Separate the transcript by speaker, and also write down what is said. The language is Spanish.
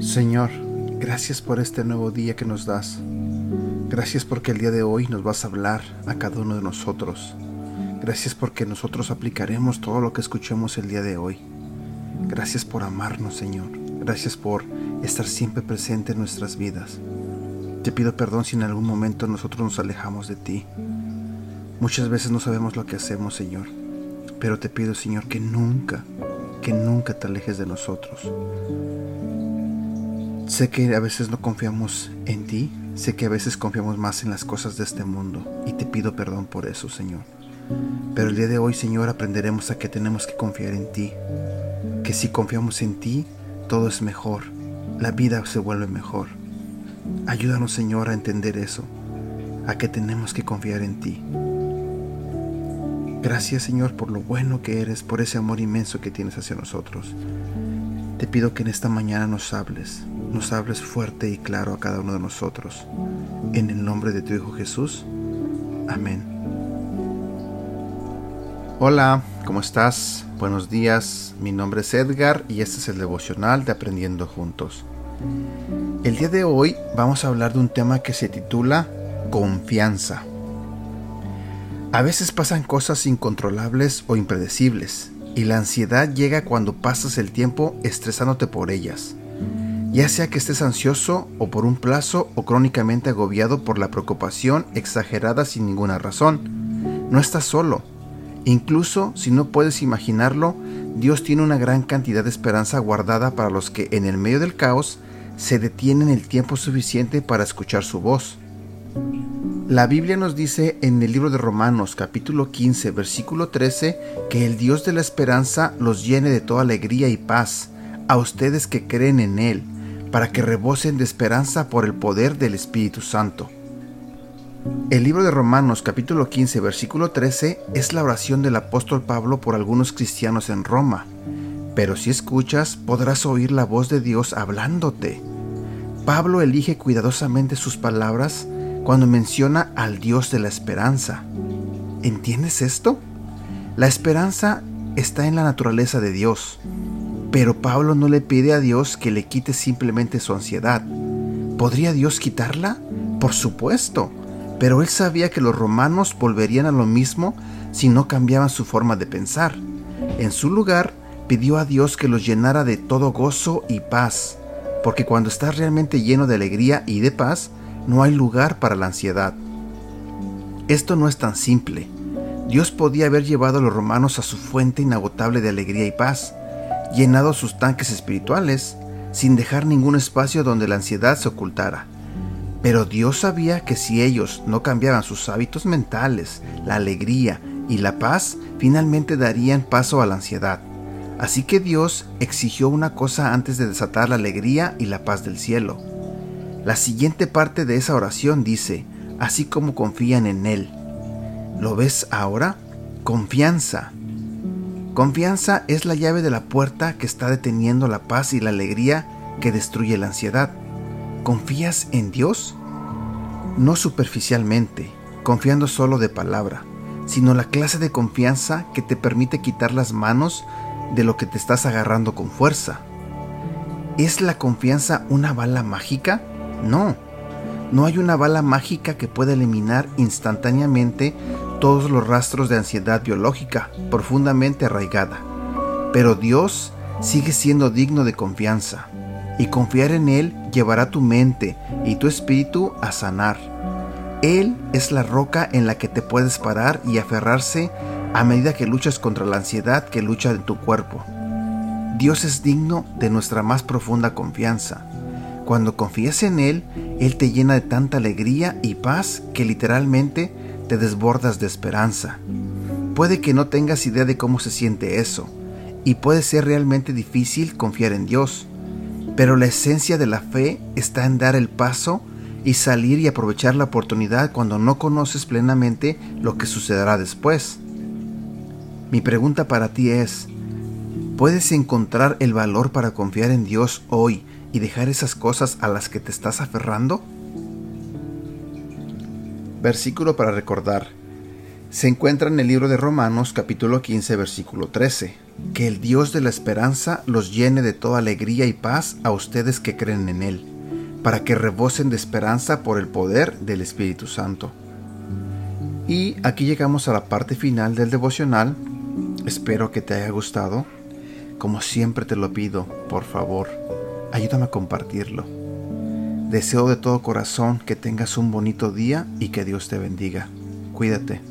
Speaker 1: Señor, gracias por este nuevo día que nos das. Gracias porque el día de hoy nos vas a hablar a cada uno de nosotros. Gracias porque nosotros aplicaremos todo lo que escuchemos el día de hoy. Gracias por amarnos, Señor. Gracias por estar siempre presente en nuestras vidas. Te pido perdón si en algún momento nosotros nos alejamos de ti. Muchas veces no sabemos lo que hacemos, Señor. Pero te pido, Señor, que nunca, que nunca te alejes de nosotros. Sé que a veces no confiamos en ti, sé que a veces confiamos más en las cosas de este mundo y te pido perdón por eso, Señor. Pero el día de hoy, Señor, aprenderemos a que tenemos que confiar en ti, que si confiamos en ti, todo es mejor, la vida se vuelve mejor. Ayúdanos, Señor, a entender eso, a que tenemos que confiar en ti. Gracias, Señor, por lo bueno que eres, por ese amor inmenso que tienes hacia nosotros. Te pido que en esta mañana nos hables, nos hables fuerte y claro a cada uno de nosotros. En el nombre de tu Hijo Jesús. Amén. Hola, ¿cómo estás? Buenos días, mi nombre es Edgar y este es el devocional de Aprendiendo Juntos. El día de hoy vamos a hablar de un tema que se titula Confianza. A veces pasan cosas incontrolables o impredecibles y la ansiedad llega cuando pasas el tiempo estresándote por ellas ya sea que estés ansioso o por un plazo o crónicamente agobiado por la preocupación exagerada sin ninguna razón. No estás solo. Incluso si no puedes imaginarlo, Dios tiene una gran cantidad de esperanza guardada para los que en el medio del caos se detienen el tiempo suficiente para escuchar su voz. La Biblia nos dice en el libro de Romanos capítulo 15 versículo 13 que el Dios de la esperanza los llene de toda alegría y paz a ustedes que creen en Él para que rebosen de esperanza por el poder del Espíritu Santo. El libro de Romanos capítulo 15 versículo 13 es la oración del apóstol Pablo por algunos cristianos en Roma. Pero si escuchas podrás oír la voz de Dios hablándote. Pablo elige cuidadosamente sus palabras cuando menciona al Dios de la esperanza. ¿Entiendes esto? La esperanza está en la naturaleza de Dios. Pero Pablo no le pide a Dios que le quite simplemente su ansiedad. ¿Podría Dios quitarla? Por supuesto. Pero él sabía que los romanos volverían a lo mismo si no cambiaban su forma de pensar. En su lugar, pidió a Dios que los llenara de todo gozo y paz, porque cuando estás realmente lleno de alegría y de paz, no hay lugar para la ansiedad. Esto no es tan simple. Dios podía haber llevado a los romanos a su fuente inagotable de alegría y paz, llenado sus tanques espirituales, sin dejar ningún espacio donde la ansiedad se ocultara. Pero Dios sabía que si ellos no cambiaban sus hábitos mentales, la alegría y la paz, finalmente darían paso a la ansiedad. Así que Dios exigió una cosa antes de desatar la alegría y la paz del cielo. La siguiente parte de esa oración dice, así como confían en Él. ¿Lo ves ahora? Confianza, Confianza es la llave de la puerta que está deteniendo la paz y la alegría que destruye la ansiedad. ¿Confías en Dios? No superficialmente, confiando solo de palabra, sino la clase de confianza que te permite quitar las manos de lo que te estás agarrando con fuerza. ¿Es la confianza una bala mágica? No. No hay una bala mágica que pueda eliminar instantáneamente todos los rastros de ansiedad biológica profundamente arraigada. Pero Dios sigue siendo digno de confianza, y confiar en Él llevará tu mente y tu espíritu a sanar. Él es la roca en la que te puedes parar y aferrarse a medida que luchas contra la ansiedad que lucha en tu cuerpo. Dios es digno de nuestra más profunda confianza. Cuando confías en Él, Él te llena de tanta alegría y paz que literalmente te desbordas de esperanza. Puede que no tengas idea de cómo se siente eso, y puede ser realmente difícil confiar en Dios, pero la esencia de la fe está en dar el paso y salir y aprovechar la oportunidad cuando no conoces plenamente lo que sucederá después. Mi pregunta para ti es, ¿puedes encontrar el valor para confiar en Dios hoy y dejar esas cosas a las que te estás aferrando? Versículo para recordar. Se encuentra en el libro de Romanos capítulo 15 versículo 13. Que el Dios de la esperanza los llene de toda alegría y paz a ustedes que creen en Él, para que rebosen de esperanza por el poder del Espíritu Santo. Y aquí llegamos a la parte final del devocional. Espero que te haya gustado. Como siempre te lo pido, por favor, ayúdame a compartirlo. Deseo de todo corazón que tengas un bonito día y que Dios te bendiga. Cuídate.